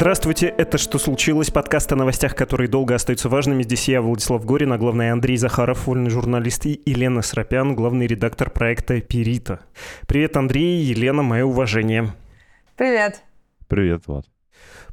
Здравствуйте, это «Что случилось?» Подкаст о новостях, которые долго остаются важными. Здесь я, Владислав Горин, а главное Андрей Захаров, вольный журналист, и Елена Срапян, главный редактор проекта «Перита». Привет, Андрей, Елена, мое уважение. Привет. Привет, Влад.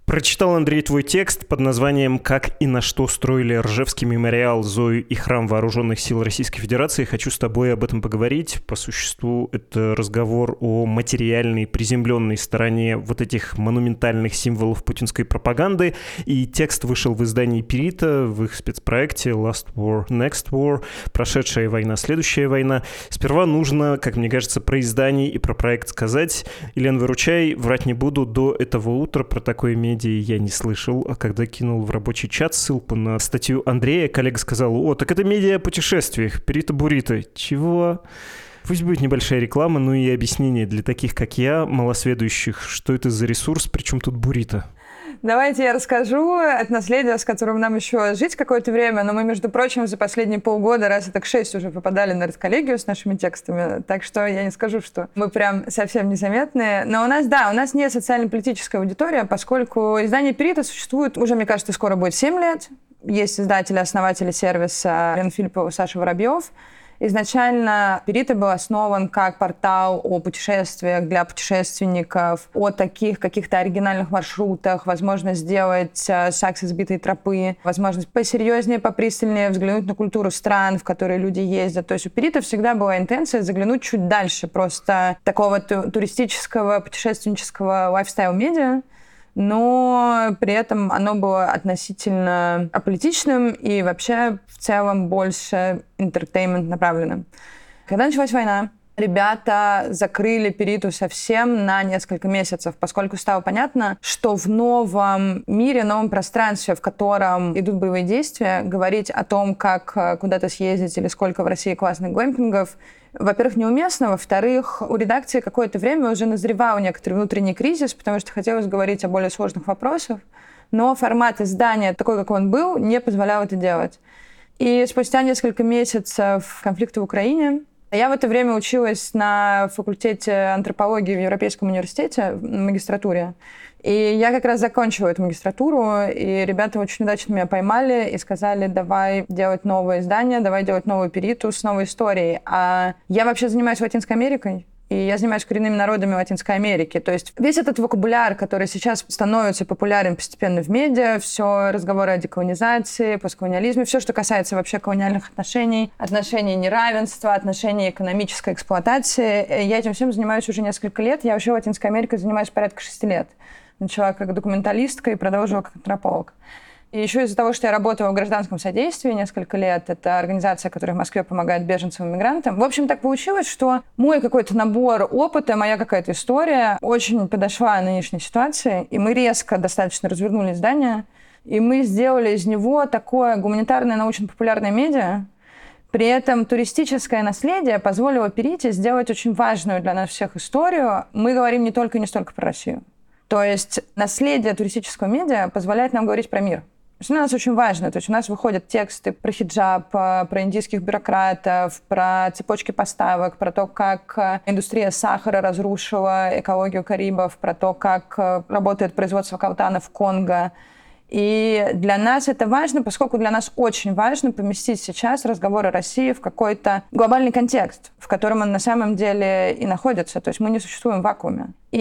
Прочитал, Андрей, твой текст под названием «Как и на что строили Ржевский мемориал, Зою и храм Вооруженных сил Российской Федерации». Хочу с тобой об этом поговорить. По существу, это разговор о материальной, приземленной стороне вот этих монументальных символов путинской пропаганды. И текст вышел в издании Перита в их спецпроекте «Last War, Next War», «Прошедшая война, следующая война». Сперва нужно, как мне кажется, про издание и про проект сказать. Елена, выручай, врать не буду, до этого утра про такое медиа медиа я не слышал, а когда кинул в рабочий чат ссылку на статью Андрея, коллега сказал, о, так это медиа о путешествиях, Перита Бурита. Чего? Пусть будет небольшая реклама, ну и объяснение для таких, как я, малосведущих, что это за ресурс, причем тут Бурита. Давайте я расскажу. Это наследие, с которым нам еще жить какое-то время, но мы, между прочим, за последние полгода раз так шесть уже попадали на редколлегию с нашими текстами, так что я не скажу, что мы прям совсем незаметные. Но у нас, да, у нас не социально-политическая аудитория, поскольку издание «Перита» существует уже, мне кажется, скоро будет 7 лет. Есть издатели, основатели сервиса Филиппова, Саша Воробьев. Изначально Перита был основан как портал о путешествиях для путешественников, о таких каких-то оригинальных маршрутах, возможность сделать э, шаг с избитой тропы, возможность посерьезнее, попристальнее взглянуть на культуру стран, в которые люди ездят. То есть у Перита всегда была интенция заглянуть чуть дальше просто такого туристического, путешественнического lifestyle-медиа, но при этом оно было относительно аполитичным и вообще в целом больше entertainment направленным. Когда началась война, ребята закрыли Perito совсем на несколько месяцев, поскольку стало понятно, что в новом мире, новом пространстве, в котором идут боевые действия, говорить о том, как э, куда-то съездить или сколько в России классных глэмпингов, во-первых, неуместно, во-вторых, у редакции какое-то время уже назревал некоторый внутренний кризис, потому что хотелось говорить о более сложных вопросах, но формат издания, такой, как он был, не позволял это делать. И спустя несколько месяцев конфликта в Украине я в это время училась на факультете антропологии в Европейском университете, в магистратуре. И я как раз закончила эту магистратуру, и ребята очень удачно меня поймали и сказали, давай делать новое издание, давай делать новую периту с новой историей. А я вообще занимаюсь Латинской Америкой, и я занимаюсь коренными народами Латинской Америки. То есть весь этот вокабуляр, который сейчас становится популярен постепенно в медиа, все разговоры о деколонизации, постколониализме, все, что касается вообще колониальных отношений, отношений неравенства, отношений экономической эксплуатации, э, я этим всем занимаюсь уже несколько лет. Я вообще Латинской Америкой занимаюсь порядка шести лет начала как документалистка и продолжила как антрополог. И еще из-за того, что я работала в гражданском содействии несколько лет, это организация, которая в Москве помогает беженцам и мигрантам. В общем, так получилось, что мой какой-то набор опыта, моя какая-то история очень подошла нынешней ситуации, и мы резко достаточно развернули издание, и мы сделали из него такое гуманитарное научно-популярное медиа, при этом туристическое наследие позволило перейти сделать очень важную для нас всех историю. Мы говорим не только и не столько про Россию. То есть наследие туристического медиа позволяет нам говорить про мир. Что для нас очень важно. То есть у нас выходят тексты про хиджаб, э, про индийских бюрократов, про цепочки поставок, про то, как э, индустрия сахара разрушила экологию Карибов, про то, как э, работает производство каутана в Конго. И для нас это важно, поскольку для нас очень важно поместить сейчас разговор о России в какой-то глобальный контекст, в котором он на самом деле и находится. То есть мы не существуем в вакууме. И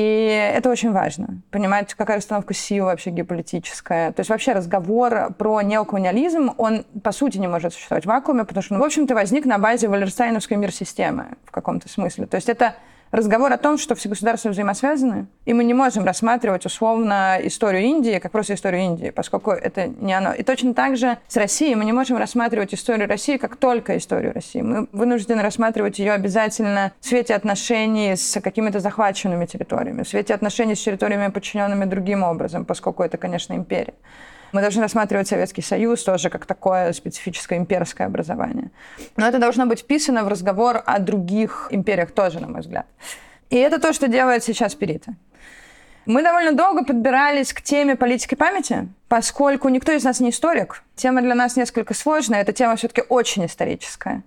это очень важно. Понимать, какая расстановка сил вообще геополитическая. То есть вообще разговор про неоколониализм, он по сути не может существовать в вакууме, потому что он, в общем-то, возник на базе Валерстайновской мир-системы в каком-то смысле. То есть это разговор о том, что все государства взаимосвязаны, и мы не можем рассматривать условно историю Индии как просто историю Индии, поскольку это не оно. И точно так же с Россией мы не можем рассматривать историю России как только историю России. Мы вынуждены рассматривать ее обязательно в свете отношений с какими-то захваченными территориями, в свете отношений с территориями, подчиненными другим образом, поскольку это, конечно, империя. Мы должны рассматривать Советский Союз тоже как такое специфическое имперское образование. Но это должно быть вписано в разговор о других империях тоже, на мой взгляд. И это то, что делает сейчас Перита. Мы довольно долго подбирались к теме политики памяти, поскольку никто из нас не историк. Тема для нас несколько сложная, эта тема все-таки очень историческая.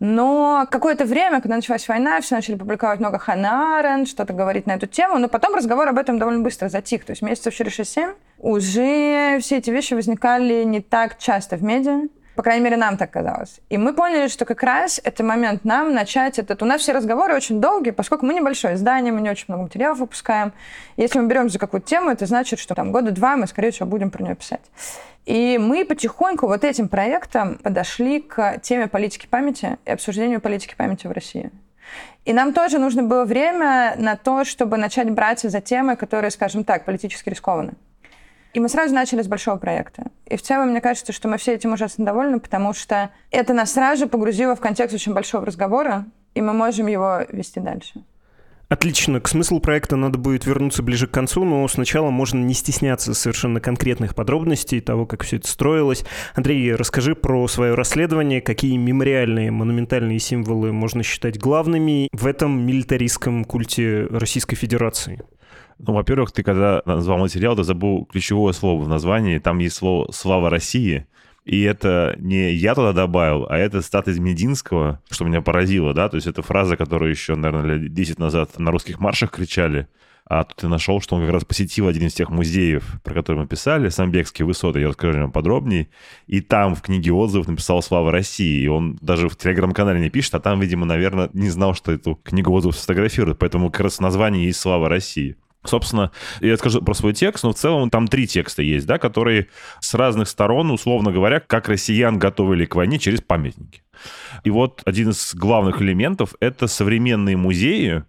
Но какое-то время, когда началась война, все начали публиковать много Ханарен, что-то говорить на эту тему, но потом разговор об этом довольно быстро затих. То есть месяцев через 6-7 уже все эти вещи возникали не так часто в медиа. По крайней мере, нам так казалось. И мы поняли, что как раз это момент нам начать этот... У нас все разговоры очень долгие, поскольку мы небольшое издание, мы не очень много материалов выпускаем. Если мы берем за какую-то тему, это значит, что там года два мы, скорее всего, будем про нее писать. И мы потихоньку вот этим проектом подошли к теме политики памяти и обсуждению политики памяти в России. И нам тоже нужно было время на то, чтобы начать браться за темы, которые, скажем так, политически рискованы. И мы сразу начали с большого проекта. И в целом, мне кажется, что мы все этим ужасно довольны, потому что это нас сразу погрузило в контекст очень большого разговора, и мы можем его вести дальше. Отлично. К смыслу проекта надо будет вернуться ближе к концу, но сначала можно не стесняться совершенно конкретных подробностей того, как все это строилось. Андрей, расскажи про свое расследование, какие мемориальные, монументальные символы можно считать главными в этом милитаристском культе Российской Федерации. Ну, во-первых, ты когда назвал материал, ты забыл ключевое слово в названии. Там есть слово «Слава России». И это не я туда добавил, а это стат из Мединского, что меня поразило, да, то есть это фраза, которую еще, наверное, лет 10 назад на русских маршах кричали, а тут я нашел, что он как раз посетил один из тех музеев, про которые мы писали, Самбекские высоты, я расскажу вам подробнее. И там в книге отзывов написал «Слава России». И он даже в телеграм-канале не пишет, а там, видимо, наверное, не знал, что эту книгу отзывов сфотографируют. Поэтому как раз название есть «Слава России». Собственно, я скажу про свой текст, но в целом там три текста есть, да, которые с разных сторон, условно говоря, как россиян готовили к войне через памятники. И вот один из главных элементов — это современные музеи,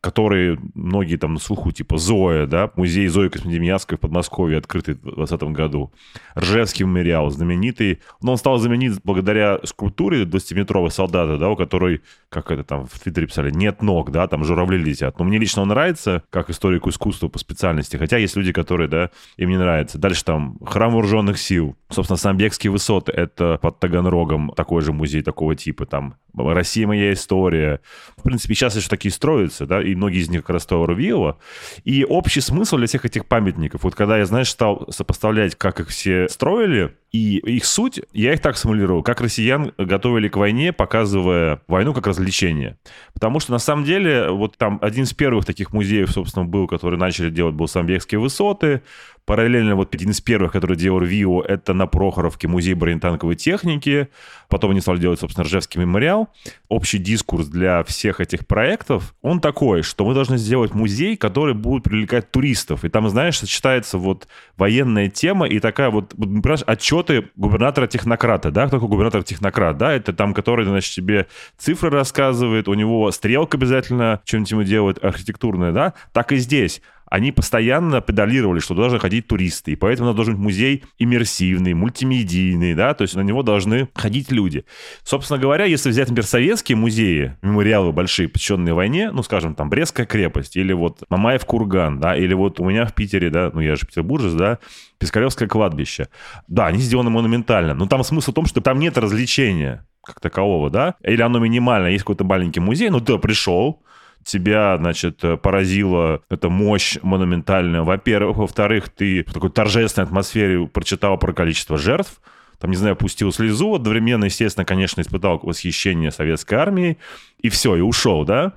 которые многие там на слуху, типа Зоя, да, музей Зои Космодемьянской в Подмосковье, открытый в 2020 году, Ржевский мемориал, знаменитый, но он стал знаменит благодаря скульптуре 20-метровой солдата, да, у которой, как это там в Твиттере писали, нет ног, да, там журавли летят. Но мне лично он нравится, как историку искусства по специальности, хотя есть люди, которые, да, им не нравится. Дальше там Храм Вооруженных сил, собственно, Самбекские высоты, это под Таганрогом такой же музей такого типа, там Россия моя история. В принципе, сейчас еще такие строятся, да, и многие из них как раз Рувилова. И общий смысл для всех этих памятников, вот когда я, знаешь, стал сопоставлять, как их все строили, и их суть, я их так симулировал, как россиян готовили к войне, показывая войну как развлечение. Потому что, на самом деле, вот там один из первых таких музеев, собственно, был, который начали делать, был Самбекские высоты, Параллельно вот один из первых, который делал ВИО, это на Прохоровке музей бронетанковой техники. Потом они стали делать, собственно, Ржевский мемориал. Общий дискурс для всех этих проектов, он такой, что мы должны сделать музей, который будет привлекать туристов. И там, знаешь, сочетается вот военная тема и такая вот, понимаешь, отчеты губернатора-технократа, да, кто такой губернатор-технократ, да, это там, который, значит, тебе цифры рассказывает, у него стрелка обязательно чем-нибудь ему делает архитектурная, да, так и здесь они постоянно педалировали, что должны ходить туристы, и поэтому у нас должен быть музей иммерсивный, мультимедийный, да, то есть на него должны ходить люди. Собственно говоря, если взять, например, советские музеи, мемориалы большие, посвященные войне, ну, скажем, там, Брестская крепость, или вот Мамаев курган, да, или вот у меня в Питере, да, ну, я же петербуржец, да, Пискаревское кладбище. Да, они сделаны монументально, но там смысл в том, что там нет развлечения как такового, да, или оно минимально, есть какой-то маленький музей, ну, ты пришел, тебя, значит, поразила эта мощь монументальная. Во-первых. Во-вторых, ты в такой торжественной атмосфере прочитал про количество жертв, там, не знаю, пустил слезу, одновременно, естественно, конечно, испытал восхищение советской армией, и все, и ушел, да?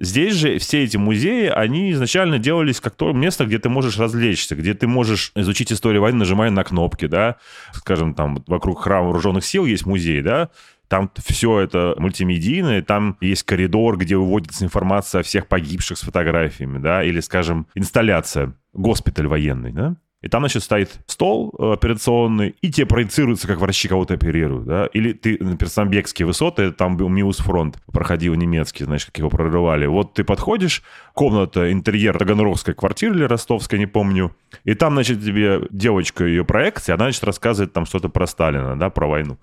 Здесь же все эти музеи, они изначально делались как то место, где ты можешь развлечься, где ты можешь изучить историю войны, нажимая на кнопки, да, скажем, там вокруг храма вооруженных сил есть музей, да, там все это мультимедийное, там есть коридор, где выводится информация о всех погибших с фотографиями, да, или, скажем, инсталляция, госпиталь военный, да. И там, значит, стоит стол э, операционный, и тебе проецируется, как врачи кого-то оперируют, да. Или ты, например, Самбекские высоты, там был Миус фронт, проходил немецкий, значит, как его прорывали. Вот ты подходишь, комната, интерьер Таганровской квартиры или ростовской, не помню, и там, значит, тебе девочка ее проекция, она, значит, рассказывает там что-то про Сталина, да, про войну.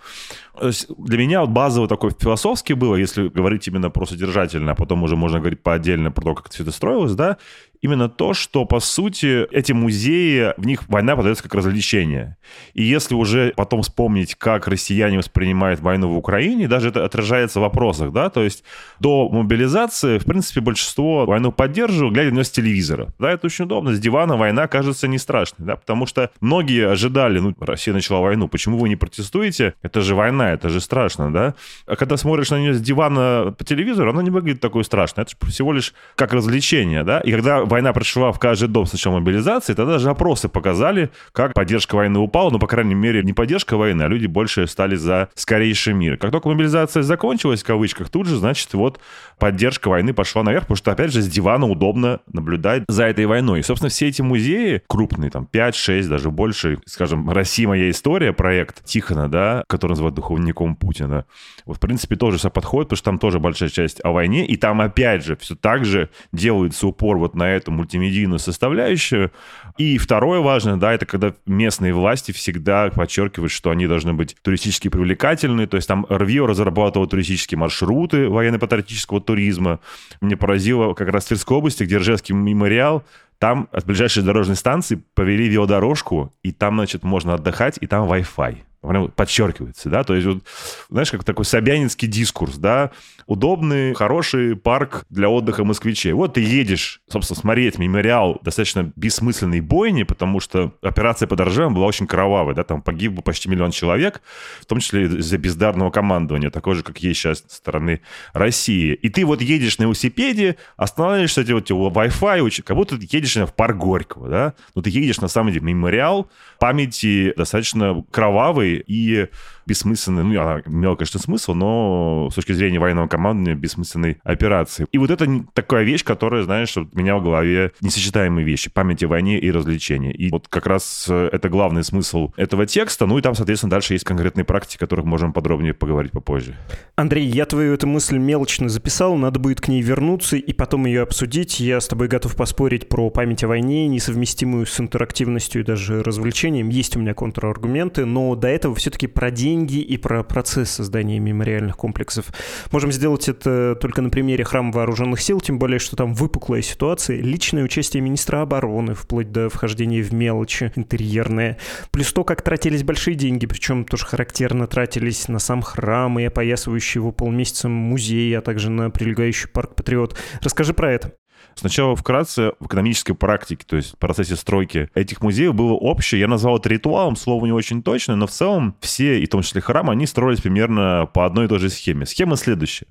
Для меня вот базово такой философский было, если говорить именно про содержательно, а потом уже можно говорить по отдельно про то, как все это строилось, да, именно то, что, по сути, эти музеи них война подается как развлечение. И если уже потом вспомнить, как россияне воспринимают войну в Украине, даже это отражается в вопросах, да, то есть до мобилизации, в принципе, большинство войну поддерживало, глядя на с телевизора. Да, это очень удобно. С дивана война кажется не страшной, да, потому что многие ожидали, ну, Россия начала войну, почему вы не протестуете? Это же война, это же страшно, да? А когда смотришь на нее с дивана по телевизору, она не выглядит такой страшной. Это всего лишь как развлечение, да? И когда война пришла в каждый дом с начала мобилизации, тогда даже опросы показали, как поддержка войны упала, ну, по крайней мере, не поддержка войны, а люди больше стали за скорейший мир. Как только мобилизация закончилась, в кавычках, тут же, значит, вот поддержка войны пошла наверх, потому что, опять же, с дивана удобно наблюдать за этой войной. И, собственно, все эти музеи, крупные, там, 5-6, даже больше, скажем, «Россия. Моя история», проект Тихона, да, который называют духовником Путина, вот, в принципе, тоже все подходит, потому что там тоже большая часть о войне, и там, опять же, все так же делается упор вот на эту мультимедийную составляющую. И второе важное, да, это когда местные власти всегда подчеркивают, что они должны быть туристически привлекательны, то есть там РВИО разрабатывал туристические маршруты военно-патриотического туризма. Мне поразило как раз в Тверской области, где Ржевский мемориал, там от ближайшей дорожной станции повели велодорожку, и там, значит, можно отдыхать, и там Wi-Fi прям подчеркивается, да, то есть, вот, знаешь, как такой собянинский дискурс, да, удобный, хороший парк для отдыха москвичей. Вот ты едешь, собственно, смотреть мемориал достаточно бессмысленной бойни, потому что операция по Ржевом была очень кровавой, да, там погибло почти миллион человек, в том числе из-за бездарного командования, такое же, как есть сейчас со стороны России. И ты вот едешь на велосипеде, останавливаешься, эти вот Wi-Fi, как будто ты едешь в парк Горького, да, но ты едешь на самом деле мемориал памяти достаточно кровавый и бессмысленной, ну, она имела, конечно, смысл, но с точки зрения военного командования бессмысленной операции. И вот это такая вещь, которая, знаешь, у меня в голове несочетаемые вещи. Память о войне и развлечения. И вот как раз э, это главный смысл этого текста. Ну и там, соответственно, дальше есть конкретные практики, о которых можем подробнее поговорить попозже. Андрей, я твою эту мысль мелочно записал, надо будет к ней вернуться и потом ее обсудить. Я с тобой готов поспорить про память о войне, несовместимую с интерактивностью и даже развлечением. Есть у меня контраргументы, но до этого все-таки про день деньги и про процесс создания мемориальных комплексов. Можем сделать это только на примере храма вооруженных сил, тем более, что там выпуклая ситуация, личное участие министра обороны, вплоть до вхождения в мелочи интерьерные, плюс то, как тратились большие деньги, причем тоже характерно тратились на сам храм и опоясывающий его полмесяца музей, а также на прилегающий парк Патриот. Расскажи про это. Сначала вкратце в экономической практике, то есть в процессе стройки этих музеев было общее. Я назвал это ритуалом, слово не очень точное, но в целом все, и в том числе храмы, они строились примерно по одной и той же схеме. Схема следующая.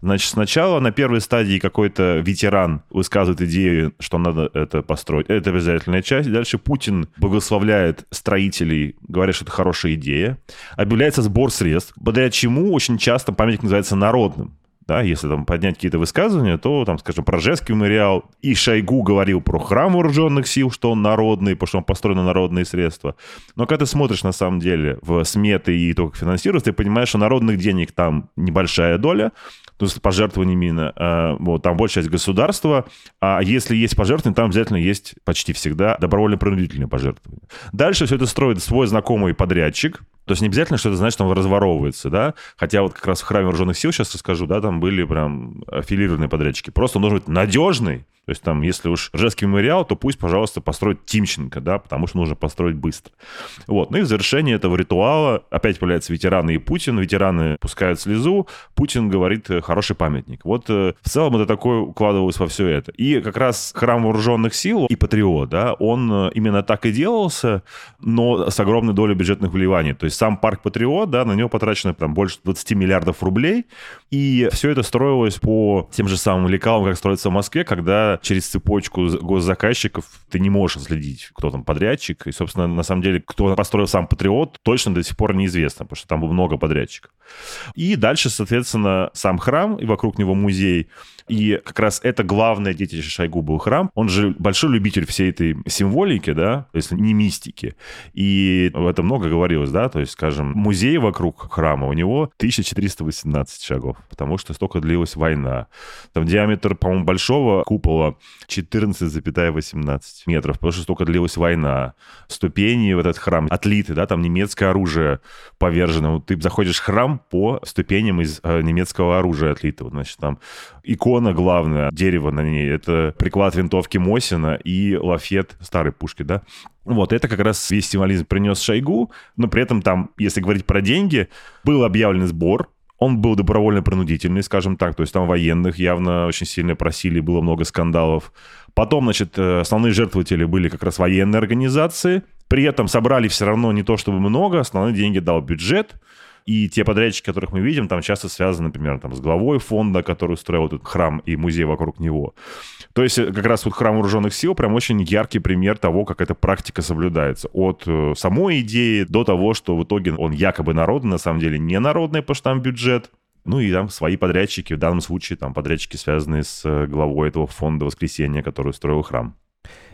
Значит, сначала на первой стадии какой-то ветеран высказывает идею, что надо это построить. Это обязательная часть. Дальше Путин благословляет строителей, говоря, что это хорошая идея. Объявляется сбор средств, благодаря чему очень часто памятник называется народным да, если там поднять какие-то высказывания, то, там, скажем, про Жевский мемориал и Шойгу говорил про храм вооруженных сил, что он народный, потому что он построен на народные средства. Но когда ты смотришь, на самом деле, в сметы и то, как финансируется, ты понимаешь, что народных денег там небольшая доля, то есть пожертвованиями, э, вот, там большая часть государства, а если есть пожертвования, там обязательно есть почти всегда добровольно-принудительные пожертвования. Дальше все это строит свой знакомый подрядчик, то есть не обязательно, что это значит, что он разворовывается, да? Хотя вот как раз в храме вооруженных сил, сейчас расскажу, да, там были прям аффилированные подрядчики. Просто он должен быть надежный, то есть там, если уж Ржевский мемориал, то пусть, пожалуйста, построит Тимченко, да, потому что нужно построить быстро. Вот. Ну и в завершении этого ритуала опять появляются ветераны и Путин. Ветераны пускают слезу, Путин говорит э, «хороший памятник». Вот э, в целом это такое укладывалось во все это. И как раз храм вооруженных сил и Патриот, да, он э, именно так и делался, но с огромной долей бюджетных вливаний. То есть сам парк Патриот, да, на него потрачено там больше 20 миллиардов рублей, и все это строилось по тем же самым лекалам, как строится в Москве, когда через цепочку госзаказчиков ты не можешь следить, кто там подрядчик. И, собственно, на самом деле, кто построил сам Патриот, точно до сих пор неизвестно, потому что там много подрядчиков. И дальше, соответственно, сам храм и вокруг него музей. И как раз это главное детище Шойгу был храм. Он же большой любитель всей этой символики, да, то есть не мистики. И об этом много говорилось, да, то есть, скажем, музей вокруг храма у него 1418 шагов, потому что столько длилась война. Там диаметр, по-моему, большого купола было 14,18 метров, потому что столько длилась война. Ступени в этот храм отлиты, да, там немецкое оружие повержено. Ты заходишь в храм по ступеням из э, немецкого оружия отлитого. Значит, там икона главная, дерево на ней, это приклад винтовки Мосина и лафет старой пушки, да. Вот, это как раз весь символизм принес Шойгу, но при этом там, если говорить про деньги, был объявлен сбор, он был добровольно-принудительный, скажем так, то есть там военных явно очень сильно просили, было много скандалов. Потом, значит, э, основные жертвователи были как раз военные организации, при этом собрали все равно не то чтобы много, основные деньги дал бюджет, и те подрядчики, которых мы видим, там часто связаны, например, там, с главой фонда, который устроил этот храм и музей вокруг него. То есть э, как раз вот храм вооруженных сил прям очень яркий пример того, как эта практика соблюдается. От э, самой идеи до того, что в итоге он якобы народный, на самом деле не народный, потому что там бюджет. Ну и там свои подрядчики, в данном случае там подрядчики, связанные с э, главой этого фонда воскресения, который устроил храм.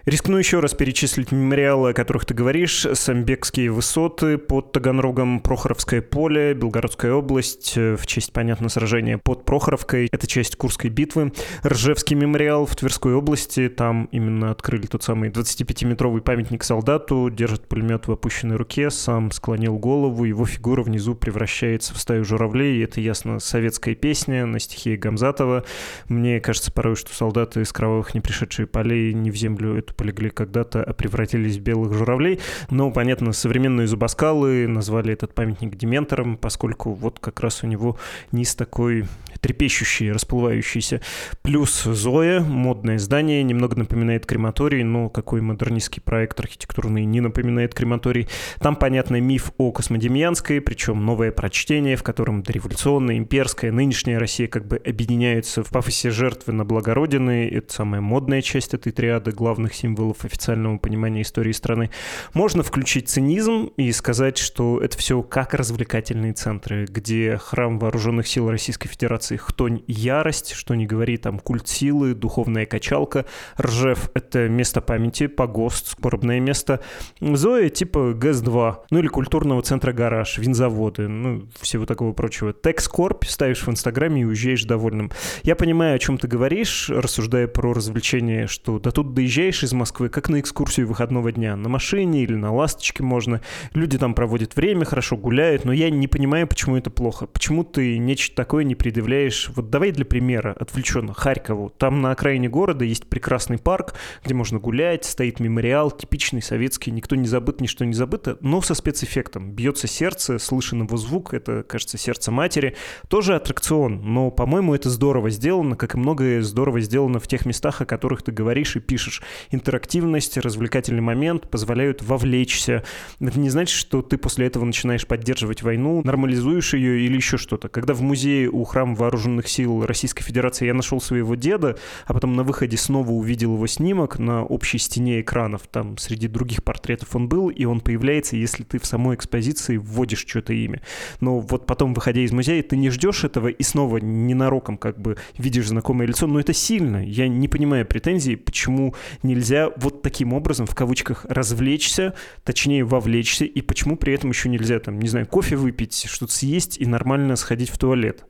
Рискну еще раз перечислить мемориалы, о которых ты говоришь. Самбекские высоты под Таганрогом, Прохоровское поле, Белгородская область, э, в честь, понятно, сражения под Прохоровкой. Это часть Курской битвы. Ржевский мемориал в Тверской области. Там именно открыли тот самый 25-метровый памятник солдату. Держит пулемет в опущенной руке, сам склонил голову. Его фигура внизу превращается в стаю журавлей. Это, ясно, советская песня на стихи Гамзатова. Мне кажется порой, что солдаты из кровавых не пришедшие полей не в землю эту полегли когда-то, а превратились в белых журавлей. Но, понятно, современные зубоскалы назвали этот памятник дементором, поскольку вот как раз у него низ такой трепещущий, расплывающийся. Плюс Зоя, модное здание, немного напоминает крематорий, но какой модернистский проект архитектурный не напоминает крематорий. Там, понятно, миф о Космодемьянской, причем новое прочтение, в котором дореволюционная, имперская, нынешняя Россия как бы объединяются в пафосе жертвы на благо Родины. Это самая модная часть этой триады главных символов официального понимания истории страны. Можно включить цинизм и сказать, что это все как развлекательные центры, где храм вооруженных сил Российской Федерации Хтонь Ярость, что не говори, там культ силы, духовная качалка. Ржев — это место памяти, погост, скорбное место. Зоя типа ГЭС-2, ну или культурного центра гараж, винзаводы, ну всего такого прочего. Текскорп ставишь в Инстаграме и уезжаешь довольным. Я понимаю, о чем ты говоришь, рассуждая про развлечения, что да тут доезжаешь из Москвы, как на экскурсию выходного дня, на машине или на ласточке можно. Люди там проводят время, хорошо гуляют, но я не понимаю, почему это плохо. Почему ты нечто такое не предъявляешь вот давай для примера, отвлеченно, Харькову. Там на окраине города есть прекрасный парк, где можно гулять, стоит мемориал, типичный советский, никто не забыт, ничто не забыто, но со спецэффектом. Бьется сердце, слышен его звук, это, кажется, сердце матери. Тоже аттракцион, но, по-моему, это здорово сделано, как и многое здорово сделано в тех местах, о которых ты говоришь и пишешь. Интерактивность, развлекательный момент позволяют вовлечься. Это не значит, что ты после этого начинаешь поддерживать войну, нормализуешь ее или еще что-то. Когда в музее у храма вооруженных сил Российской Федерации я нашел своего деда, а потом на выходе снова увидел его снимок на общей стене экранов. Там среди других портретов он был, и он появляется, если ты в самой экспозиции вводишь что-то имя. Но вот потом, выходя из музея, ты не ждешь этого и снова ненароком как бы видишь знакомое лицо. Но это сильно. Я не понимаю претензий, почему нельзя вот таким образом, в кавычках, развлечься, точнее, вовлечься, и почему при этом еще нельзя, там, не знаю, кофе выпить, что-то съесть и нормально сходить в туалет.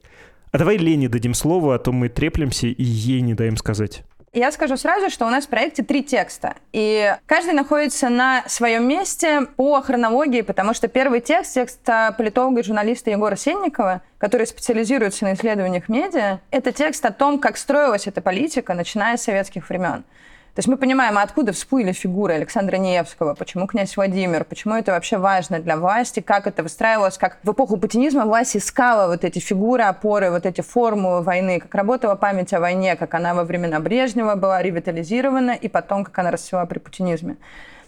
А давай Лене дадим слово, а то мы треплемся и ей не даем сказать. Я скажу сразу, что у нас в проекте три текста, и каждый находится на своем месте по хронологии, потому что первый текст, текст политолога и журналиста Егора Сенникова, который специализируется на исследованиях медиа, это текст о том, как строилась эта политика, начиная с советских времен. То есть мы понимаем, откуда всплыли фигуры Александра Невского, почему князь Владимир, почему это вообще важно для власти, как это выстраивалось, как в эпоху путинизма власть искала вот эти фигуры, опоры, вот эти формулы войны, как работала память о войне, как она во времена Брежнева была ревитализирована, и потом, как она расцвела при путинизме.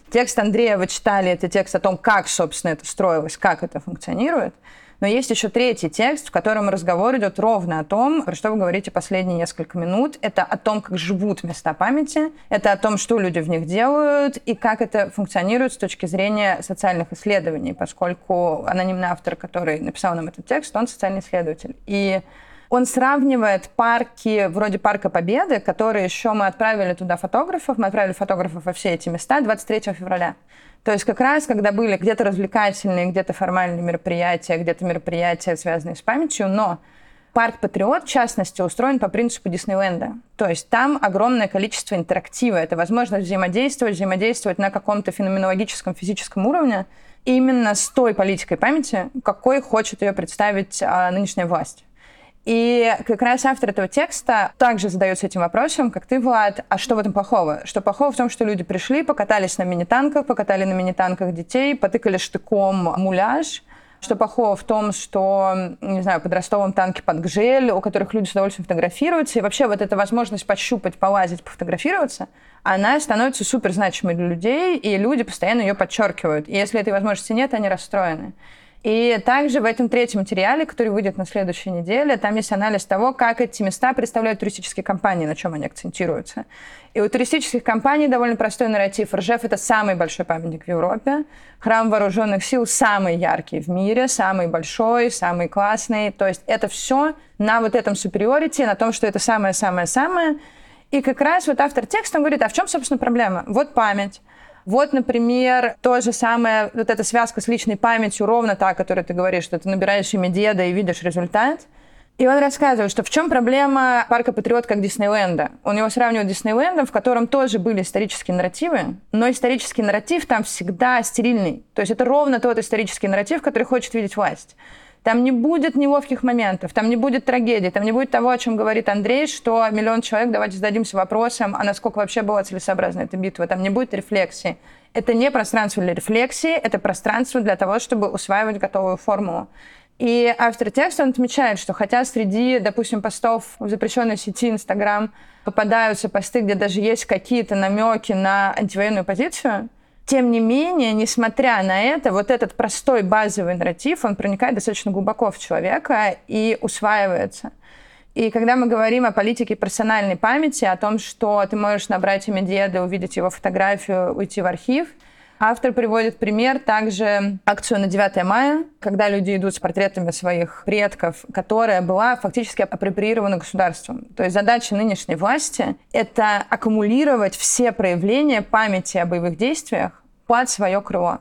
Текст Андрея вы читали, это текст о том, как, собственно, это строилось, как это функционирует. Но есть еще третий текст, в котором разговор идет ровно о том, про что вы говорите последние несколько минут. Это о том, как живут места памяти, это о том, что люди в них делают и как это функционирует с точки зрения социальных исследований, поскольку анонимный автор, который написал нам этот текст, он социальный исследователь. И он сравнивает парки вроде Парка Победы, которые еще мы отправили туда фотографов, мы отправили фотографов во все эти места 23 февраля. То есть как раз, когда были где-то развлекательные, где-то формальные мероприятия, где-то мероприятия, связанные с памятью, но Парк Патриот, в частности, устроен по принципу Диснейленда. То есть там огромное количество интерактива. Это возможность взаимодействовать, взаимодействовать на каком-то феноменологическом, физическом уровне именно с той политикой памяти, какой хочет ее представить а, нынешняя власть. И как раз автор этого текста также задается этим вопросом, как ты, Влад, а что в этом плохого? Что плохого в том, что люди пришли, покатались на мини-танках, покатали на мини-танках детей, потыкали штыком муляж, что плохого в том, что, не знаю, под Ростовом танки под гжель, у которых люди с удовольствием фотографируются, и вообще вот эта возможность пощупать, полазить, пофотографироваться, она становится супер значимой для людей, и люди постоянно ее подчеркивают. И если этой возможности нет, они расстроены. И также в этом третьем материале, который выйдет на следующей неделе, там есть анализ того, как эти места представляют туристические компании, на чем они акцентируются. И у туристических компаний довольно простой нарратив. Ржев — это самый большой памятник в Европе. Храм вооруженных сил самый яркий в мире, самый большой, самый классный. То есть это все на вот этом супериорите, на том, что это самое-самое-самое. И как раз вот автор текста, говорит, а в чем, собственно, проблема? Вот память. Вот, например, то же самое, вот эта связка с личной памятью, ровно та, о которой ты говоришь, что ты набираешь имя деда и видишь результат. И он рассказывает, что в чем проблема парка Патриот как Диснейленда. Он его сравнивает с Диснейлендом, в котором тоже были исторические нарративы, но исторический нарратив там всегда стерильный. То есть это ровно тот исторический нарратив, который хочет видеть власть. Там не будет неловких моментов, там не будет трагедии, там не будет того, о чем говорит Андрей, что миллион человек, давайте зададимся вопросом, а насколько вообще была целесообразна эта битва. Там не будет рефлексии. Это не пространство для рефлексии, это пространство для того, чтобы усваивать готовую формулу. И автор текста он отмечает, что хотя среди, допустим, постов в запрещенной сети Инстаграм попадаются посты, где даже есть какие-то намеки на антивоенную позицию, тем не менее, несмотря на это, вот этот простой базовый нарратив, он проникает достаточно глубоко в человека и усваивается. И когда мы говорим о политике персональной памяти, о том, что ты можешь набрать имя деда, увидеть его фотографию, уйти в архив, автор приводит пример также акцию на 9 мая, когда люди идут с портретами своих предков, которая была фактически апроприирована государством. То есть задача нынешней власти — это аккумулировать все проявления памяти о боевых действиях под свое крыло.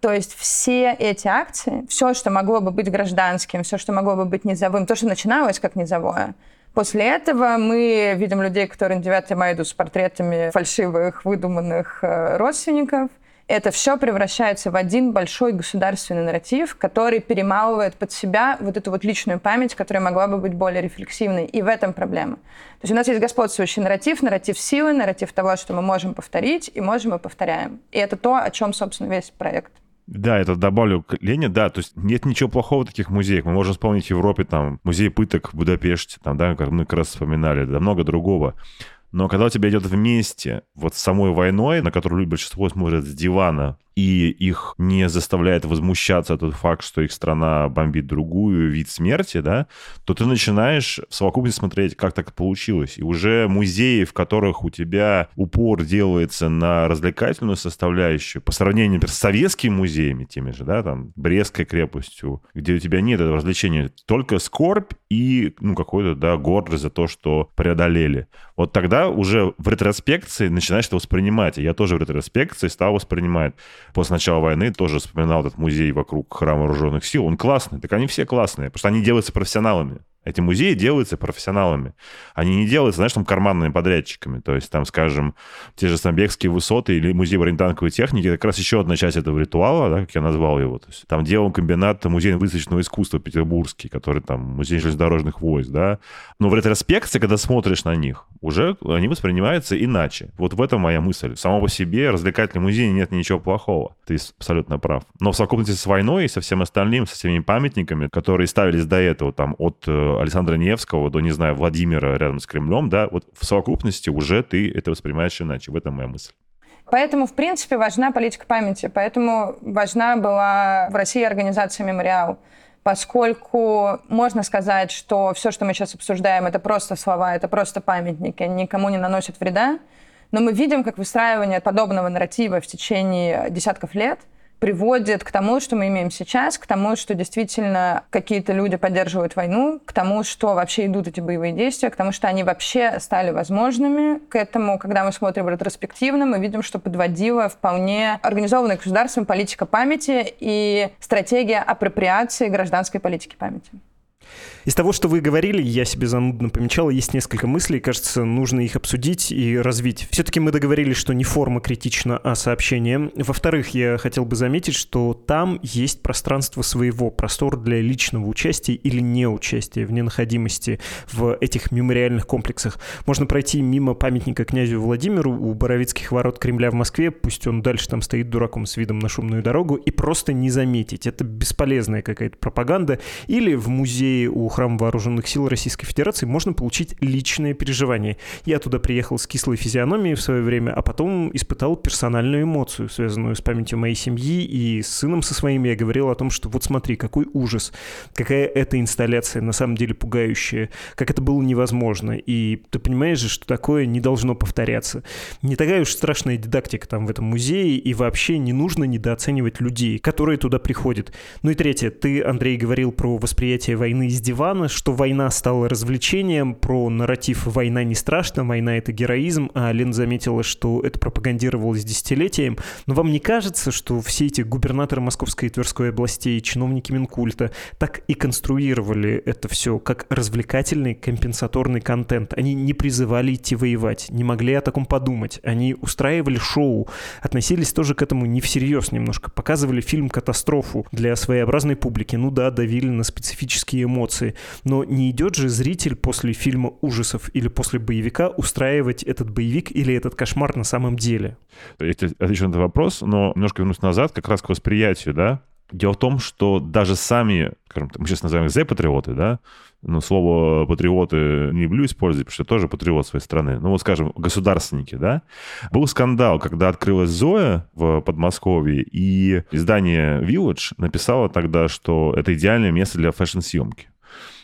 То есть все эти акции, все, что могло бы быть гражданским, все, что могло бы быть низовым, то, что начиналось как низовое, После этого мы видим людей, которые на 9 мая идут с портретами фальшивых, выдуманных э, родственников это все превращается в один большой государственный нарратив, который перемалывает под себя вот эту вот личную память, которая могла бы быть более рефлексивной. И в этом проблема. То есть у нас есть господствующий нарратив, нарратив силы, нарратив того, что мы можем повторить, и можем и повторяем. И это то, о чем, собственно, весь проект. Да, это добавлю к Лене, да, то есть нет ничего плохого в таких музеях. Мы можем вспомнить в Европе, там, музей пыток в Будапеште, там, да, как мы как раз вспоминали, да, много другого. Но когда у тебя идет вместе вот с самой войной, на которую большинство смотрят с дивана, и их не заставляет возмущаться тот факт, что их страна бомбит другую, вид смерти, да, то ты начинаешь в совокупности смотреть, как так получилось. И уже музеи, в которых у тебя упор делается на развлекательную составляющую, по сравнению, например, с советскими музеями, теми же, да, там, Брестской крепостью, где у тебя нет этого развлечения, только скорбь и, ну, какой-то, да, гордость за то, что преодолели. Вот тогда уже в ретроспекции начинаешь это воспринимать. Я тоже в ретроспекции стал воспринимать после начала войны тоже вспоминал этот музей вокруг храма вооруженных сил. Он классный. Так они все классные, потому что они делаются профессионалами. Эти музеи делаются профессионалами. Они не делаются, знаешь, там карманными подрядчиками. То есть там, скажем, те же Самбекские высоты или музей бронетанковой техники, это как раз еще одна часть этого ритуала, да, как я назвал его. То есть там делал комбинат музей выставочного искусства петербургский, который там музей железнодорожных войск, да. Но в ретроспекции, когда смотришь на них, уже они воспринимаются иначе. Вот в этом моя мысль. Само по себе развлекательный музей нет ничего плохого. Ты абсолютно прав. Но в совокупности с войной и со всем остальным, со всеми памятниками, которые ставились до этого, там, от э, Александра Невского до, не знаю, Владимира рядом с Кремлем, да, вот в совокупности уже ты это воспринимаешь иначе. В этом моя мысль. Поэтому, в принципе, важна политика памяти. Поэтому важна была в России организация «Мемориал». Поскольку можно сказать, что все, что мы сейчас обсуждаем, это просто слова, это просто памятники, никому не наносят вреда. Но мы видим, как выстраивание подобного нарратива в течение десятков лет – приводит к тому, что мы имеем сейчас, к тому, что действительно какие-то люди поддерживают войну, к тому, что вообще идут эти боевые действия, к тому, что они вообще стали возможными. К этому, когда мы смотрим ретроспективно, мы видим, что подводила вполне организованная государством политика памяти и стратегия апроприации гражданской политики памяти. Из того, что вы говорили, я себе занудно помечал, есть несколько мыслей, кажется, нужно их обсудить и развить. Все-таки мы договорились, что не форма критична, а сообщение. Во-вторых, я хотел бы заметить, что там есть пространство своего, простор для личного участия или неучастия в ненаходимости в этих мемориальных комплексах. Можно пройти мимо памятника князю Владимиру у Боровицких ворот Кремля в Москве, пусть он дальше там стоит дураком с видом на шумную дорогу, и просто не заметить. Это бесполезная какая-то пропаганда. Или в музее у Храма Вооруженных Сил Российской Федерации можно получить личное переживание. Я туда приехал с кислой физиономией в свое время, а потом испытал персональную эмоцию, связанную с памятью моей семьи, и с сыном со своим я говорил о том, что вот смотри, какой ужас, какая эта инсталляция на самом деле пугающая, как это было невозможно. И ты понимаешь же, что такое не должно повторяться. Не такая уж страшная дидактика там в этом музее, и вообще не нужно недооценивать людей, которые туда приходят. Ну и третье, ты, Андрей, говорил про восприятие войны из дивана, что война стала развлечением, про нарратив «война не страшна, война — это героизм», а Лен заметила, что это пропагандировалось десятилетием. Но вам не кажется, что все эти губернаторы Московской и Тверской областей, чиновники Минкульта так и конструировали это все как развлекательный компенсаторный контент? Они не призывали идти воевать, не могли о таком подумать. Они устраивали шоу, относились тоже к этому не всерьез немножко, показывали фильм «Катастрофу» для своеобразной публики. Ну да, давили на специфические эмоции. Но не идет же зритель после фильма ужасов или после боевика устраивать этот боевик или этот кошмар на самом деле? Я отвечу на этот вопрос, но немножко вернусь назад, как раз к восприятию, да. Дело в том, что даже сами, скажем, мы сейчас называем их Z-патриоты, да, но слово патриоты не люблю использовать, потому что тоже патриот своей страны. Ну вот, скажем, государственники, да. Был скандал, когда открылась Зоя в Подмосковье, и издание Village написало тогда, что это идеальное место для фэшн-съемки.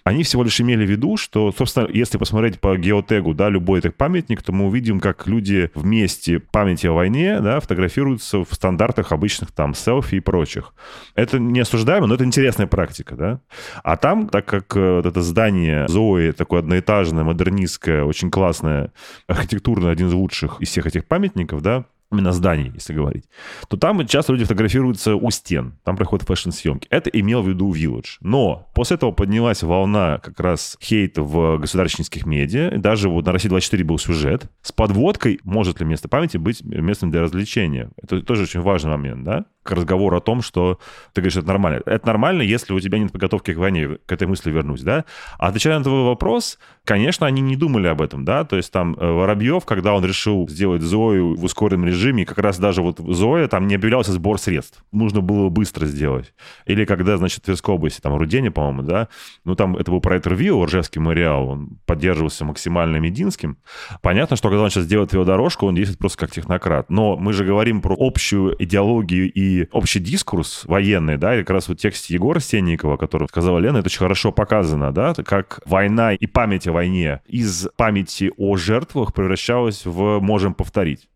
Они всего лишь имели в виду, что, собственно, если посмотреть по геотегу, да, любой этот памятник, то мы увидим, как люди вместе памяти о войне, да, фотографируются в стандартах обычных там селфи и прочих. Это не осуждаемо, но это интересная практика, да. А там, так как э, вот это здание Зои, такое одноэтажное, модернистское, очень классное, архитектурно один из лучших из всех этих памятников, да, именно зданий, если говорить, то там часто люди фотографируются у стен, там проходят фэшн-съемки. Это имел в виду Village. Но после этого поднялась волна как раз хейта в государственных медиа, даже вот на России 24 был сюжет с подводкой, может ли место памяти быть местом для развлечения. Это тоже очень важный момент, да? К разговору о том, что ты говоришь, это нормально. Это нормально, если у тебя нет подготовки к войне, к этой мысли вернусь, да? А отвечая на твой вопрос, конечно, они не думали об этом, да? То есть там э, Воробьев, когда он решил сделать Зою в ускоренном режиме, как раз даже вот Зоя, там не объявлялся сбор средств. Нужно было быстро сделать. Или когда, значит, в Тверской области, там, Рудене, по-моему, да? Ну, там это был проект РВИО, Ржевский мемориал, он поддерживался максимально Мединским. Понятно, что когда он сейчас делает его дорожку, он действует просто как технократ. Но мы же говорим про общую идеологию и общий дискурс военный, да, и как раз вот в тексте Егора Сенникова, который сказала Лена, это очень хорошо показано, да, как война и память о войне из памяти о жертвах превращалась в «можем повторить».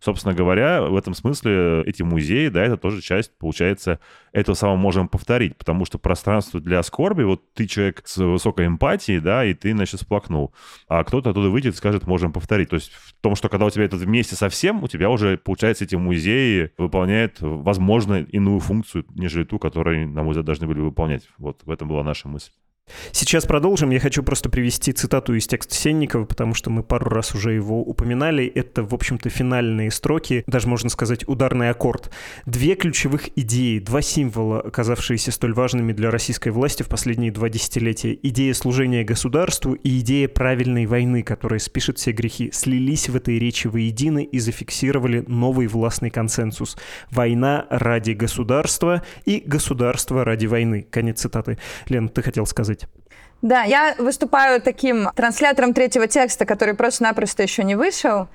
Собственно говоря, в этом смысле эти музеи, да, это тоже часть, получается, этого самого можем повторить, потому что пространство для скорби, вот ты человек с высокой эмпатией, да, и ты, значит, сплакнул, а кто-то оттуда выйдет и скажет, можем повторить. То есть в том, что когда у тебя это вместе со всем, у тебя уже, получается, эти музеи выполняют, возможно, иную функцию, нежели ту, которую, на мой взгляд, должны были выполнять. Вот в этом была наша мысль. Сейчас продолжим. Я хочу просто привести цитату из текста Сенникова, потому что мы пару раз уже его упоминали. Это, в общем-то, финальные строки, даже можно сказать ударный аккорд. Две ключевых идеи, два символа, оказавшиеся столь важными для российской власти в последние два десятилетия. Идея служения государству и идея правильной войны, которая спишет все грехи, слились в этой речи воедино и зафиксировали новый властный консенсус. Война ради государства и государство ради войны. Конец цитаты. Лен, ты хотел сказать? Да, я выступаю таким транслятором третьего текста, который просто-напросто еще не вышел.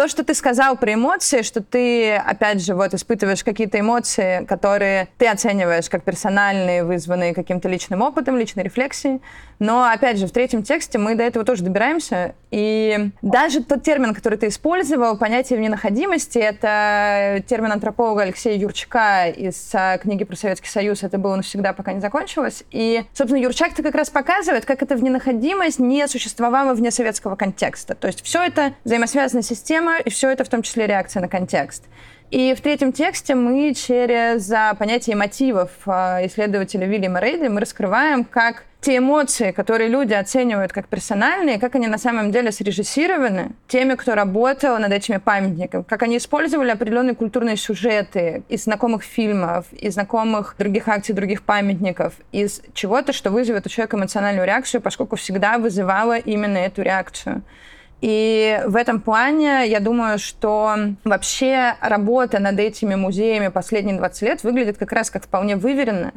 То, что ты сказал про эмоции, что ты, опять же, вот испытываешь какие-то эмоции, которые ты оцениваешь как персональные, вызванные каким-то личным опытом, личной рефлексией. Но, опять же, в третьем тексте мы до этого тоже добираемся. И даже тот термин, который ты использовал, понятие ненаходимости, это термин антрополога Алексея Юрчака из а, книги про Советский Союз «Это было навсегда, пока не закончилось». И, собственно, Юрчак-то как раз показывает, как эта ненаходимость не существовала вне советского контекста. То есть все это взаимосвязанная система, фильма, и все это в том числе реакция на контекст. И в третьем тексте мы через понятие мотивов а, исследователя Вильяма Рейдли мы раскрываем, как те эмоции, которые люди оценивают как персональные, как они на самом деле срежиссированы теми, кто работал над этими памятниками, как они использовали определенные культурные сюжеты из знакомых фильмов, из знакомых других акций, других памятников, из чего-то, что вызовет у человека эмоциональную реакцию, поскольку всегда вызывало именно эту реакцию. И в этом плане я думаю, что вообще работа над этими музеями последние 20 лет выглядит как раз как вполне выверенная.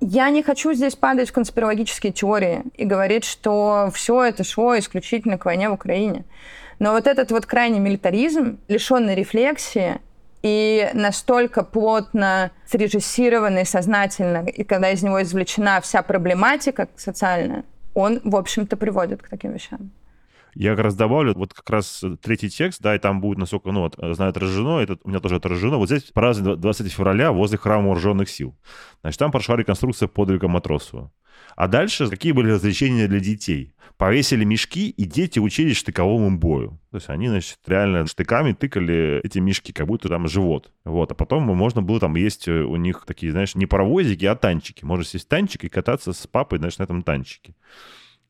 Я не хочу здесь падать в конспирологические теории и говорить, что все это шло исключительно к войне в Украине. Но вот этот вот крайний милитаризм, лишенный рефлексии и настолько плотно срежиссированный сознательно, и когда из него извлечена вся проблематика социальная, он, в общем-то, приводит к таким вещам. Я как раз добавлю, вот как раз третий текст, да, и там будет, насколько, ну, вот, знаю, отражено, это у меня тоже отражено. Вот здесь праздник 20 февраля возле храма вооруженных сил. Значит, там прошла реконструкция подвига Матросова. А дальше какие были развлечения для детей? Повесили мешки, и дети учились штыковому бою. То есть они, значит, реально штыками тыкали эти мешки, как будто там живот. Вот. А потом можно было там есть у них такие, знаешь, не паровозики, а танчики. Можно сесть в танчик и кататься с папой, знаешь, на этом танчике.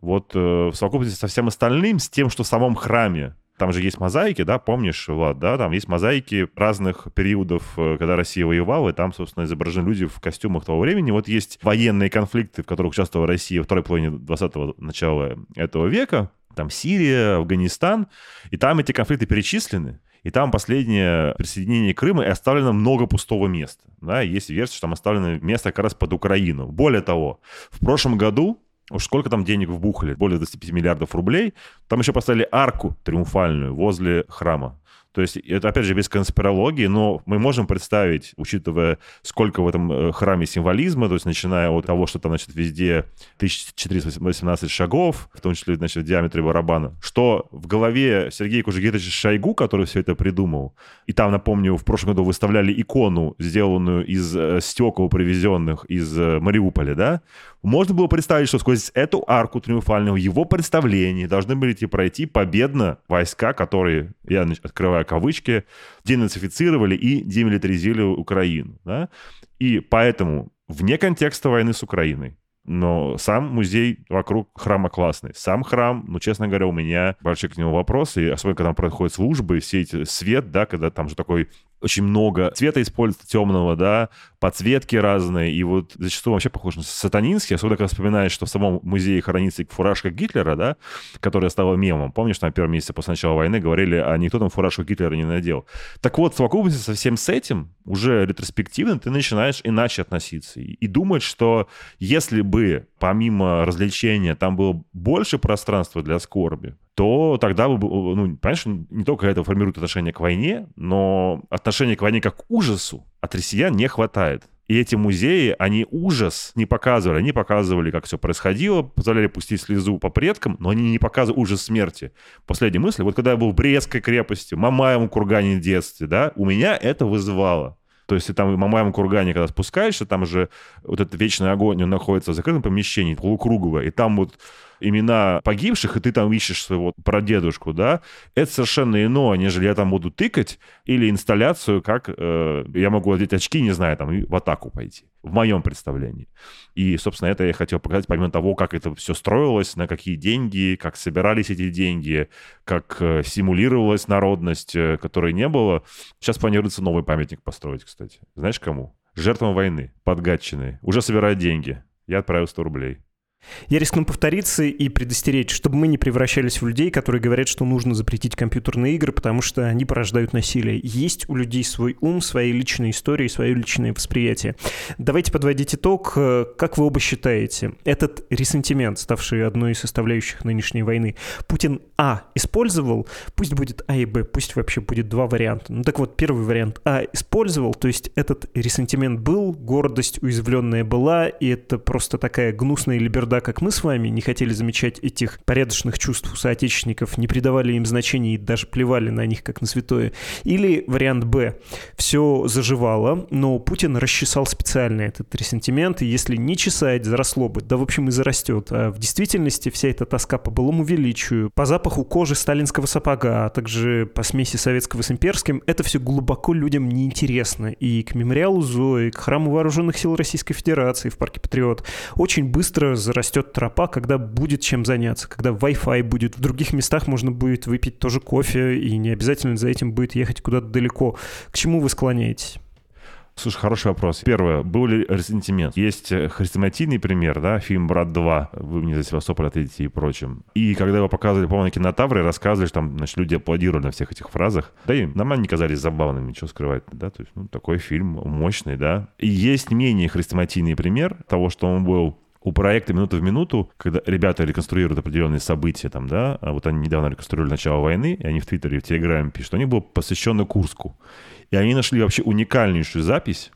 Вот э, в совокупности со всем остальным, с тем, что в самом храме там же есть мозаики, да, помнишь, Влад, да, там есть мозаики разных периодов, э, когда Россия воевала, и там, собственно, изображены люди в костюмах того времени. Вот есть военные конфликты, в которых участвовала Россия в второй половине 20-го начала этого века, там Сирия, Афганистан, и там эти конфликты перечислены. И там последнее присоединение Крыма и оставлено много пустого места. Да, есть версия, что там оставлено место как раз под Украину. Более того, в прошлом году Уж сколько там денег вбухали? Более 25 миллиардов рублей. Там еще поставили арку триумфальную возле храма. То есть это, опять же, без конспирологии, но мы можем представить, учитывая, сколько в этом э, храме символизма, то есть начиная от того, что там, значит, везде 1418 шагов, в том числе, значит, в диаметре барабана, что в голове Сергея Кужегетовича Шойгу, который все это придумал, и там, напомню, в прошлом году выставляли икону, сделанную из э, стекол, привезенных из э, Мариуполя, да, можно было представить, что сквозь эту арку триумфальную его представлении должны были пройти победно войска, которые, я открываю кавычки, денацифицировали и демилитаризировали Украину. Да? И поэтому вне контекста войны с Украиной но сам музей вокруг храма классный. Сам храм, ну, честно говоря, у меня большие к нему вопросы, и особенно, когда там проходят службы, все эти свет, да, когда там же такой очень много цвета используется темного, да, подсветки разные, и вот зачастую вообще похож на сатанинский, особенно когда вспоминаешь, что в самом музее хранится фуражка Гитлера, да, которая стала мемом. Помнишь, на первом месяце после начала войны говорили, а никто там фуражку Гитлера не надел. Так вот, в совокупности со всем с этим, уже ретроспективно ты начинаешь иначе относиться и думать, что если бы помимо развлечения там было больше пространства для скорби, то тогда, ну, понимаешь, не только это формирует отношение к войне, но отношение к войне как к ужасу от россиян не хватает. И эти музеи, они ужас не показывали. Они показывали, как все происходило, позволяли пустить слезу по предкам, но они не показывали ужас смерти. Последняя мысль, вот когда я был в Брестской крепости, Мамаевом кургане в детстве, да, у меня это вызывало. То есть ты там в Мамаевом кургане, когда спускаешься, там же вот этот вечный огонь, он находится в закрытом помещении, полукруговое, и там вот имена погибших, и ты там ищешь своего прадедушку, да, это совершенно иное, нежели я там буду тыкать или инсталляцию, как э, я могу одеть очки, не знаю, там, и в атаку пойти, в моем представлении. И, собственно, это я хотел показать, помимо того, как это все строилось, на какие деньги, как собирались эти деньги, как э, симулировалась народность, э, которой не было. Сейчас планируется новый памятник построить, кстати. Знаешь, кому? Жертвам войны, под Уже собирают деньги. Я отправил 100 рублей. Я рискну повториться и предостеречь, чтобы мы не превращались в людей, которые говорят, что нужно запретить компьютерные игры, потому что они порождают насилие. Есть у людей свой ум, свои личные истории, свое личное восприятие. Давайте подводить итог. Как вы оба считаете, этот ресентимент, ставший одной из составляющих нынешней войны, Путин, а, использовал, пусть будет А и Б, пусть вообще будет два варианта. Ну так вот, первый вариант А использовал, то есть этот ресентимент был, гордость уязвленная была, и это просто такая гнусная либердация тогда, как мы с вами, не хотели замечать этих порядочных чувств у соотечественников, не придавали им значения и даже плевали на них как на святое. Или вариант Б. Все заживало, но Путин расчесал специально этот ресентимент, и если не чесать, заросло бы. Да, в общем, и зарастет. А в действительности вся эта тоска по былому величию, по запаху кожи сталинского сапога, а также по смеси советского с имперским, это все глубоко людям неинтересно. И к мемориалу Зои, к храму вооруженных сил Российской Федерации в парке Патриот очень быстро зарастет тропа, когда будет чем заняться, когда Wi-Fi будет, в других местах можно будет выпить тоже кофе, и не обязательно за этим будет ехать куда-то далеко. К чему вы склоняетесь? Слушай, хороший вопрос. Первое, был ли ресентимент? Есть э, хрестоматийный пример, да, фильм «Брат 2», «Вы мне за Севастополь ответите» и прочим. И когда его показывали, по-моему, на кинотавре, рассказывали, что там, значит, люди аплодировали на всех этих фразах. Да и нам они казались забавными, что скрывать, да, то есть, ну, такой фильм мощный, да. И есть менее хрестоматийный пример того, что он был у проекта «Минута в минуту», когда ребята реконструируют определенные события, там, да, а вот они недавно реконструировали начало войны, и они в Твиттере, в Телеграме пишут, что они был посвящены Курску. И они нашли вообще уникальнейшую запись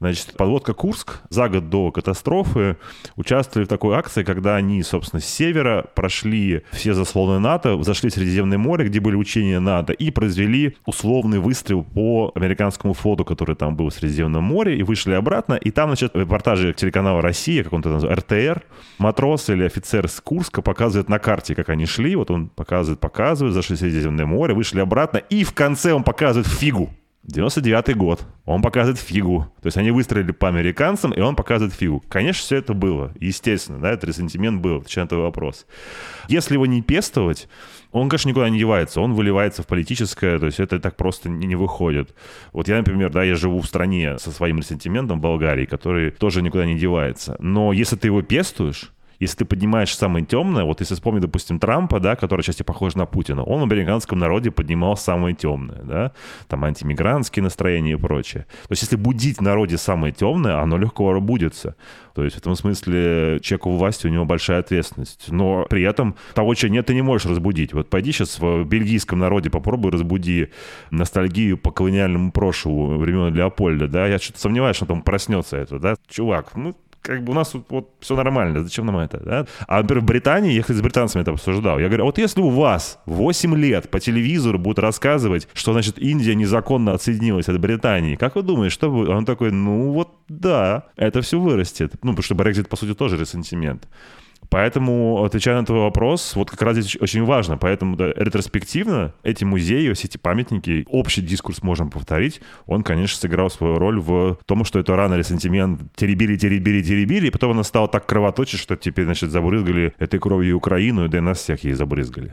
Значит, подводка Курск за год до катастрофы участвовали в такой акции, когда они, собственно, с севера прошли все заслоны НАТО, зашли в Средиземное море, где были учения НАТО, и произвели условный выстрел по американскому флоту, который там был в Средиземном море, и вышли обратно. И там, значит, в репортаже телеканала «Россия», как он это называется, РТР, матрос или офицер с Курска показывает на карте, как они шли. Вот он показывает, показывает, зашли в Средиземное море, вышли обратно, и в конце он показывает фигу 99 год. Он показывает фигу. То есть они выстрелили по американцам, и он показывает фигу. Конечно, все это было. Естественно, да, этот ресентимент был. Отвечая на твой вопрос. Если его не пестовать, он, конечно, никуда не девается. Он выливается в политическое, то есть это так просто не, не выходит. Вот я, например, да, я живу в стране со своим ресентиментом в Болгарии, который тоже никуда не девается. Но если ты его пестуешь, если ты поднимаешь самое темное, вот если вспомнить, допустим, Трампа, да, который части похож на Путина, он в американском народе поднимал самое темное, да, там антимигрантские настроения и прочее. То есть если будить в народе самое темное, оно легко разбудится. То есть в этом смысле человеку власти у него большая ответственность. Но при этом того, чего нет, ты не можешь разбудить. Вот пойди сейчас в бельгийском народе попробуй разбуди ностальгию по колониальному прошлому времен Леопольда, да, я что-то сомневаюсь, что там проснется это, да. Чувак, ну, как бы у нас вот, вот все нормально, зачем нам это, да? А, например, в Британии, я, с британцами это обсуждал, я говорю, а вот если у вас 8 лет по телевизору будут рассказывать, что, значит, Индия незаконно отсоединилась от Британии, как вы думаете, что будет? Он такой, ну вот да, это все вырастет. Ну, потому что Брекзит, по сути, тоже ресентимент. Поэтому, отвечая на твой вопрос, вот как раз здесь очень важно. Поэтому да, ретроспективно эти музеи, все эти памятники, общий дискурс можем повторить. Он, конечно, сыграл свою роль в том, что это рану ресентимента теребили, теребили, теребили, и потом она стала так кровоточить, что теперь, значит, забрызгали этой кровью Украину, да и нас всех ей забрызгали.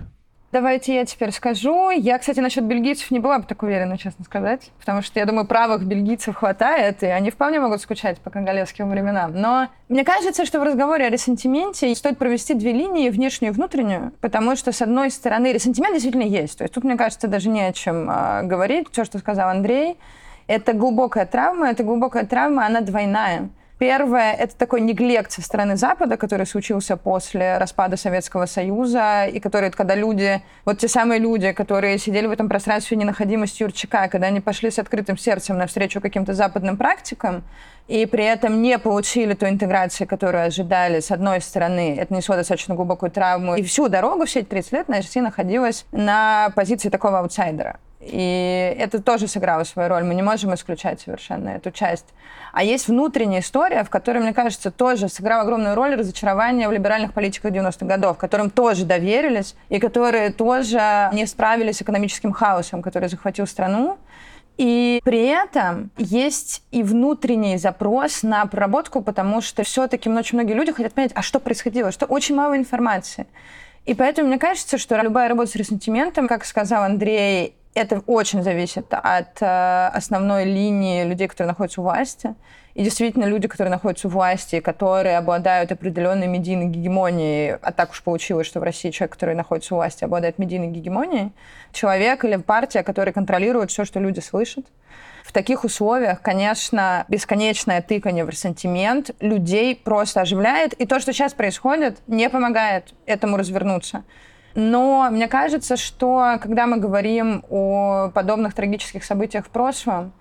Давайте я теперь скажу. Я, кстати, насчет бельгийцев не была бы так уверена, честно сказать. Потому что, я думаю, правых бельгийцев хватает, и они вполне могут скучать по конголезским временам. Но мне кажется, что в разговоре о ресентименте стоит провести две линии, внешнюю и внутреннюю, потому что, с одной стороны, ресентимент действительно есть. То есть тут, мне кажется, даже не о чем э, говорить. Все, что сказал Андрей, это глубокая травма. Эта глубокая травма, она двойная. Первое — это такой неглект со стороны Запада, который случился после распада Советского Союза, и который, когда люди, вот те самые люди, которые сидели в этом пространстве ненаходимости Юрчака, когда они пошли с открытым сердцем навстречу каким-то западным практикам, и при этом не получили ту интеграцию, которую ожидали, с одной стороны, это несло достаточно глубокую травму, и всю дорогу, все эти 30 лет, Россия находилась на позиции такого аутсайдера. И это тоже сыграло свою роль. Мы не можем исключать совершенно эту часть. А есть внутренняя история, в которой, мне кажется, тоже сыграла огромную роль разочарование в либеральных политиках 90-х годов, которым тоже доверились и которые тоже не справились с экономическим хаосом, который захватил страну. И при этом есть и внутренний запрос на проработку, потому что все-таки очень многие люди хотят понять, а что происходило, что очень мало информации. И поэтому мне кажется, что любая работа с ресентиментом, как сказал Андрей, это очень зависит от э, основной линии людей, которые находятся у власти. И действительно, люди, которые находятся у власти, которые обладают определенной медийной гегемонией, а так уж получилось, что в России человек, который находится у власти, обладает медийной гегемонией, человек или партия, который контролирует все, что люди слышат. В таких условиях, конечно, бесконечное тыкание в ресентимент людей просто оживляет. И то, что сейчас происходит, не помогает этому развернуться. Но мне кажется, что когда мы говорим о подобных трагических событиях в прошлом,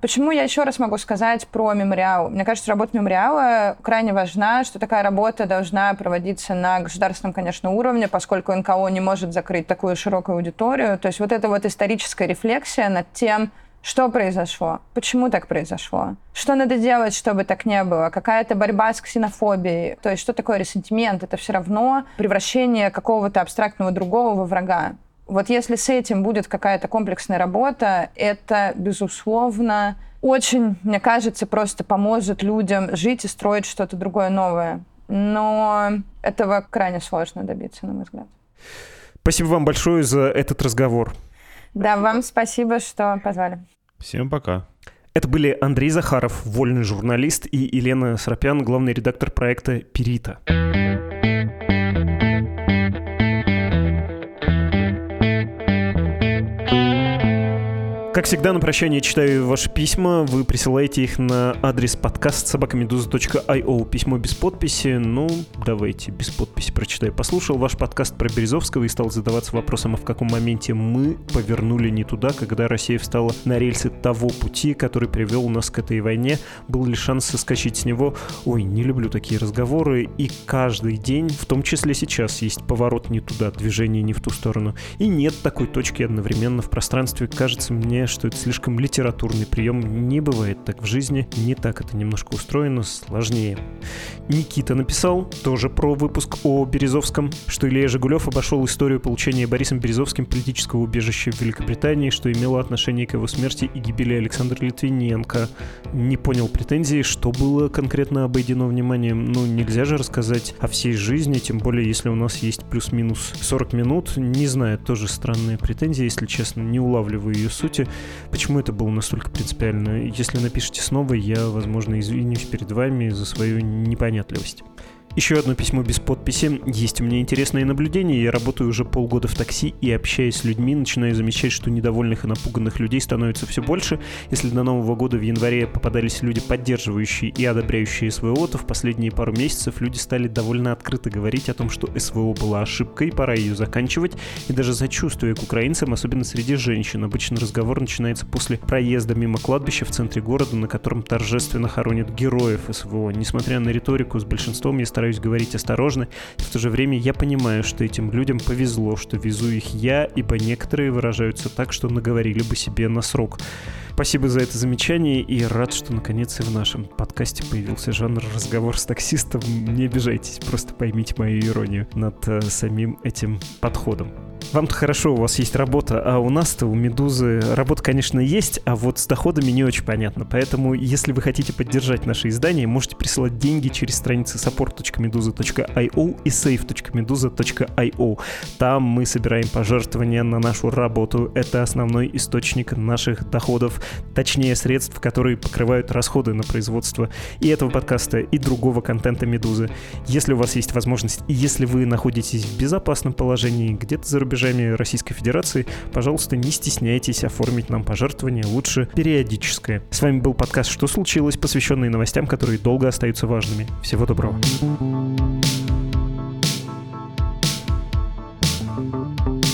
Почему я еще раз могу сказать про мемориал? Мне кажется, работа мемориала крайне важна, что такая работа должна проводиться на государственном, конечно, уровне, поскольку НКО не может закрыть такую широкую аудиторию. То есть вот эта вот историческая рефлексия над тем, что произошло? Почему так произошло? Что надо делать, чтобы так не было? Какая-то борьба с ксенофобией? То есть что такое ресентимент? Это все равно превращение какого-то абстрактного другого во врага. Вот если с этим будет какая-то комплексная работа, это, безусловно, очень, мне кажется, просто поможет людям жить и строить что-то другое новое. Но этого крайне сложно добиться, на мой взгляд. Спасибо вам большое за этот разговор. Да, вам спасибо, что позвали. Всем пока. Это были Андрей Захаров, вольный журналист, и Елена Срапян, главный редактор проекта «Перита». Как всегда, на прощание читаю ваши письма. Вы присылаете их на адрес подкаст собакамедуза.io. Письмо без подписи. Ну, давайте, без подписи прочитаю. Послушал ваш подкаст про Березовского и стал задаваться вопросом, а в каком моменте мы повернули не туда, когда Россия встала на рельсы того пути, который привел нас к этой войне. Был ли шанс соскочить с него? Ой, не люблю такие разговоры. И каждый день, в том числе сейчас, есть поворот не туда, движение не в ту сторону. И нет такой точки одновременно в пространстве. Кажется мне что это слишком литературный прием. Не бывает так в жизни. Не так это немножко устроено, сложнее. Никита написал тоже про выпуск о Березовском, что Илья Жигулев обошел историю получения Борисом Березовским политического убежища в Великобритании, что имело отношение к его смерти и гибели Александра Литвиненко. Не понял претензий, что было конкретно обойдено вниманием. Ну, нельзя же рассказать о всей жизни, тем более, если у нас есть плюс-минус 40 минут. Не знаю, тоже странные претензии, если честно, не улавливаю ее сути. Почему это было настолько принципиально? Если напишите снова, я, возможно, извинюсь перед вами за свою непонятливость. Еще одно письмо без подписи. Есть у меня интересные наблюдения. Я работаю уже полгода в такси и, общаясь с людьми, начинаю замечать, что недовольных и напуганных людей становится все больше. Если до Нового года в январе попадались люди, поддерживающие и одобряющие СВО, то в последние пару месяцев люди стали довольно открыто говорить о том, что СВО была ошибкой, пора ее заканчивать. И даже сочувствие к украинцам, особенно среди женщин. Обычно разговор начинается после проезда мимо кладбища в центре города, на котором торжественно хоронят героев СВО. Несмотря на риторику, с большинством я стараюсь говорить осторожно, в то же время я понимаю, что этим людям повезло, что везу их я, ибо некоторые выражаются так, что наговорили бы себе на срок. Спасибо за это замечание и рад, что наконец и в нашем подкасте появился жанр разговор с таксистом. Не обижайтесь, просто поймите мою иронию над э, самим этим подходом. Вам-то хорошо, у вас есть работа, а у нас-то, у Медузы, работа, конечно, есть, а вот с доходами не очень понятно. Поэтому, если вы хотите поддержать наше издание, можете присылать деньги через страницы support.meduza.io и save.meduza.io. Там мы собираем пожертвования на нашу работу. Это основной источник наших доходов, точнее средств, которые покрывают расходы на производство и этого подкаста, и другого контента Медузы. Если у вас есть возможность, и если вы находитесь в безопасном положении где-то за рубежами Российской Федерации, пожалуйста, не стесняйтесь оформить нам пожертвование, лучше периодическое. С вами был подкаст «Что случилось?», посвященный новостям, которые долго остаются важными. Всего доброго. thank you